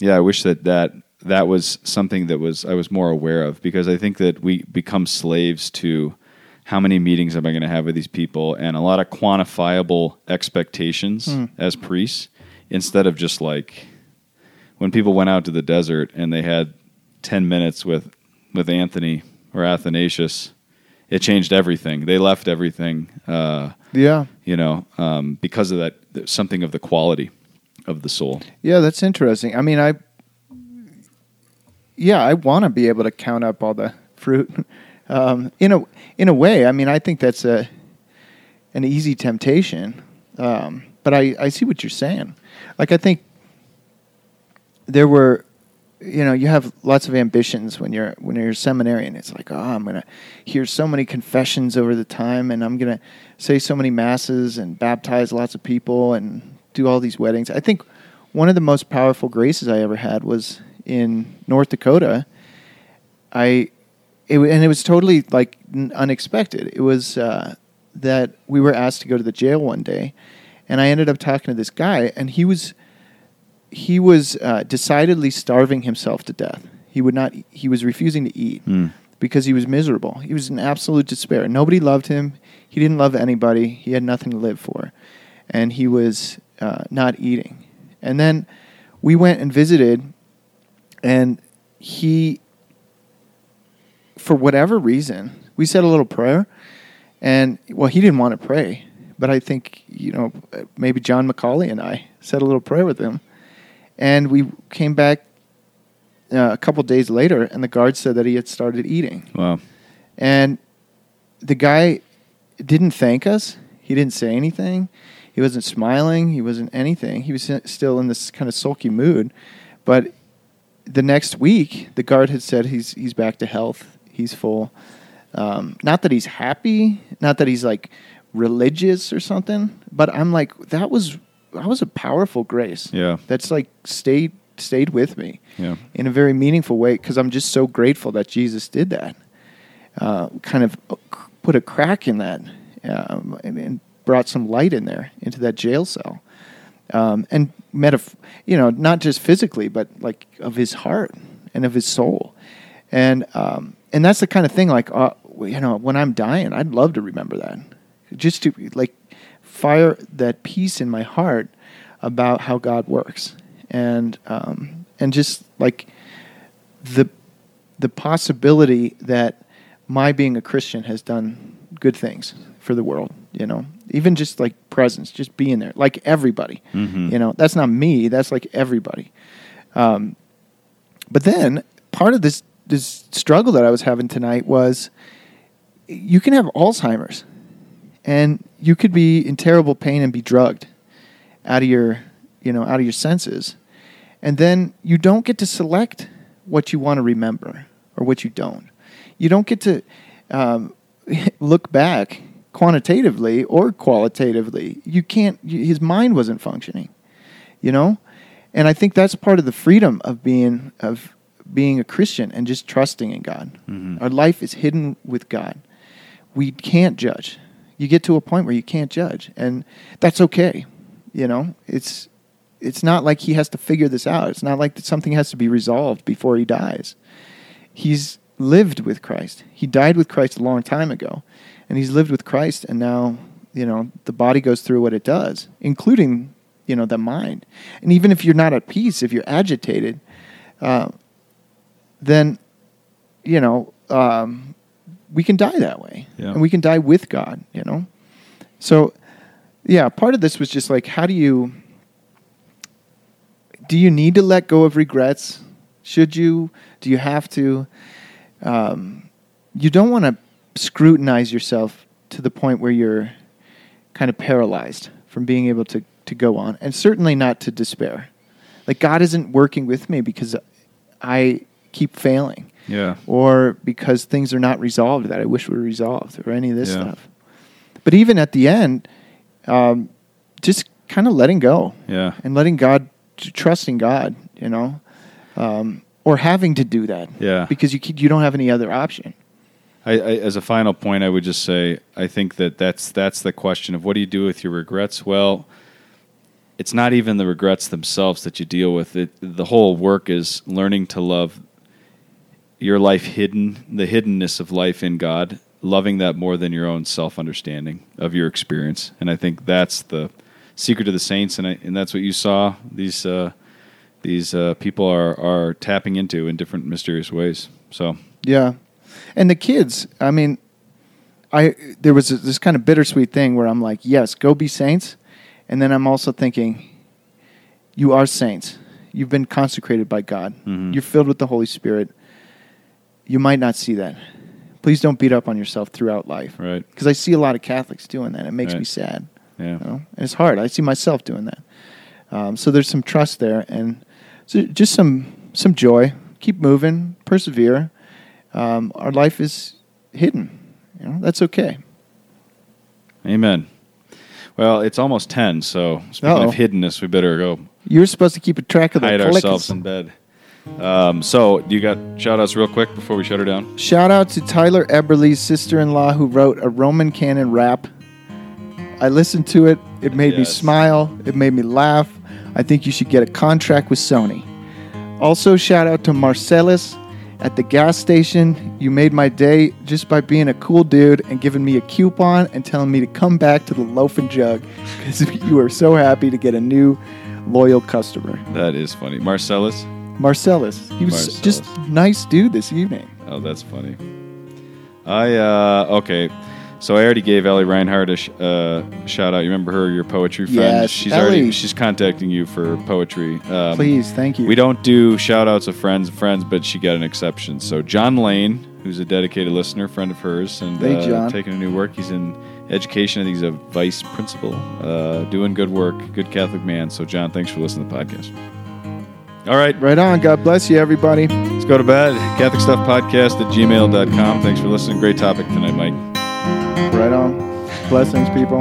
yeah, I wish that that that was something that was I was more aware of because I think that we become slaves to how many meetings am I going to have with these people, and a lot of quantifiable expectations Hmm. as priests instead of just like when people went out to the desert and they had 10 minutes with with Anthony or Athanasius, it changed everything. They left everything, uh, Yeah. you know, um, because of that, something of the quality of the soul. Yeah, that's interesting. I mean, I yeah, I want to be able to count up all the fruit. Um, in a in a way, I mean, I think that's a an easy temptation. Um, but I I see what you're saying. Like I think there were you know you have lots of ambitions when you're when you're a seminarian it's like oh i'm going to hear so many confessions over the time and i'm going to say so many masses and baptize lots of people and do all these weddings i think one of the most powerful graces i ever had was in north dakota i it, and it was totally like n- unexpected it was uh, that we were asked to go to the jail one day and i ended up talking to this guy and he was he was uh, decidedly starving himself to death. He would not. He was refusing to eat Hmm. because he was miserable. He was in absolute despair. Nobody loved him. He didn't love anybody. He had nothing to live for, and he was uh, not eating. And then we went and visited, and he, for whatever reason, we said a little prayer, and well, he didn't want to pray, but I think you know maybe John McCauley and I said a little prayer with him, and we came back uh, a couple days later, and the guard said that he had started eating, Wow. and the guy didn't thank us. He didn't say anything. He wasn't smiling. He wasn't anything. He was still in this kind of sulky mood. But the next week, the guard had said he's he's back to health. He's full. Um, not that he's happy. Not that he's like religious or something. But I'm like that was that was a powerful grace. Yeah. That's like stayed stayed with me Yeah. in a very meaningful way because I'm just so grateful that Jesus did that. Uh, kind of put a crack in that um, and, and brought some light in there into that jail cell. Um, and metaf- you know, not just physically, but like of his heart and of his soul. And um, and that's the kind of thing like uh, you know, when I'm dying, I'd love to remember that. Just to like fire that peace in my heart about how God works. And um, and just like the the possibility that my being a Christian has done good things for the world, you know, even just like presence, just being there, like everybody, Mhm. you know, that's not me, that's like everybody. Um, but then part of this this struggle that I was having tonight was you can have Alzheimer's and you could be in terrible pain and be drugged out of your you know out of your senses. And then you don't get to select what you want to remember or what you don't. You don't get to um, look back quantitatively or qualitatively. You can't you, his mind wasn't functioning you know? And i think that's part of the freedom of being of being a christian and just trusting in god. Mhm. our life is hidden with god. We can't judge. You get to a point where you can't judge and that's okay you know? It's it's not like he has to figure this out. It's not like that something has to be resolved before he dies. He's lived with christ. He died with christ a long time ago and he's lived with christ and now you know the body goes through what it does including you know the mind. And even if you're not at peace if you're agitated uh, then you know um, we can die that way. Yeah. and we can die with god you know? So yeah part of this was just like how do you do you need to let go of regrets? Should you? Do you have to? Um, you don't want to scrutinize yourself to the point where you're kind of paralyzed from being able to, to go on and certainly not to despair. Like god isn't working with me because i keep failing Yeah. or because things are not resolved that I wish were resolved, or any of this Yeah. stuff. But even at the end, um, just kind of letting go Yeah. and letting God, trusting God, you know, um, or having to do that, Yeah. because you you don't have any other option. I, I, as a final point, I would just say I think that that's that's the question of what do you do with your regrets. Well, it's not even the regrets themselves that you deal with. It the whole work is learning to love your life hidden, the hiddenness of life in God, loving that more than your own self understanding of your experience. And I think that's the secret of the saints, and I, and that's what you saw these uh, these uh, people are are tapping into in different mysterious ways. So Yeah, and the kids. I mean, I there was this kind of bittersweet thing where I'm like, yes, go be saints, and then I'm also thinking, you are saints. You've been consecrated by God. Mhm. You're filled with the Holy Spirit. You might not see that. Please don't beat up on yourself throughout life. right, Because I see a lot of Catholics doing that. It makes me sad. yeah, You know? And it's hard. I see myself doing that. Um, so there's some trust there, and so just some some joy. Keep moving, persevere. Um, our life is hidden. You know that's okay. amen. Well, it's almost ten, so speaking Uh-oh. of hiddenness, we better go You're supposed to keep a track of the hide ourselves in bed. Um, so, you got shout outs real quick before we shut her down? Shout out to Tyler Eberly's sister-in-law who wrote a Roman canon rap. I listened to it. It made me smile. It made me laugh. I think you should get a contract with Sony. Also, shout out to Marcellus at the gas station. You made my day just by being a cool dude and giving me a coupon and telling me to come back to the Loaf 'N Jug because you were so happy to get a new loyal customer. That is funny. Marcellus. Marcellus, he was Marcellus. just nice dude this evening. Oh, that's funny. I uh okay. So I already gave Ellie Reinhardt a sh- uh, shout out. You remember her, your poetry friend? Yes, she's Ellie. already she's contacting you for poetry. Um, Please, thank you. We don't do shout outs of friends and friends, but she got an exception. So John Lane, who's a dedicated listener, friend of hers, and Hey, uh, John. taking a new work. He's in education. I think he's a vice principal, uh, doing good work, good Catholic man. So John, thanks for listening to the podcast. All right, Right on. God bless you, everybody. let's go to bed. Catholic Stuff Podcast at gmail.com. Thanks for listening. Great topic tonight, Mike. Right on. Blessings, people.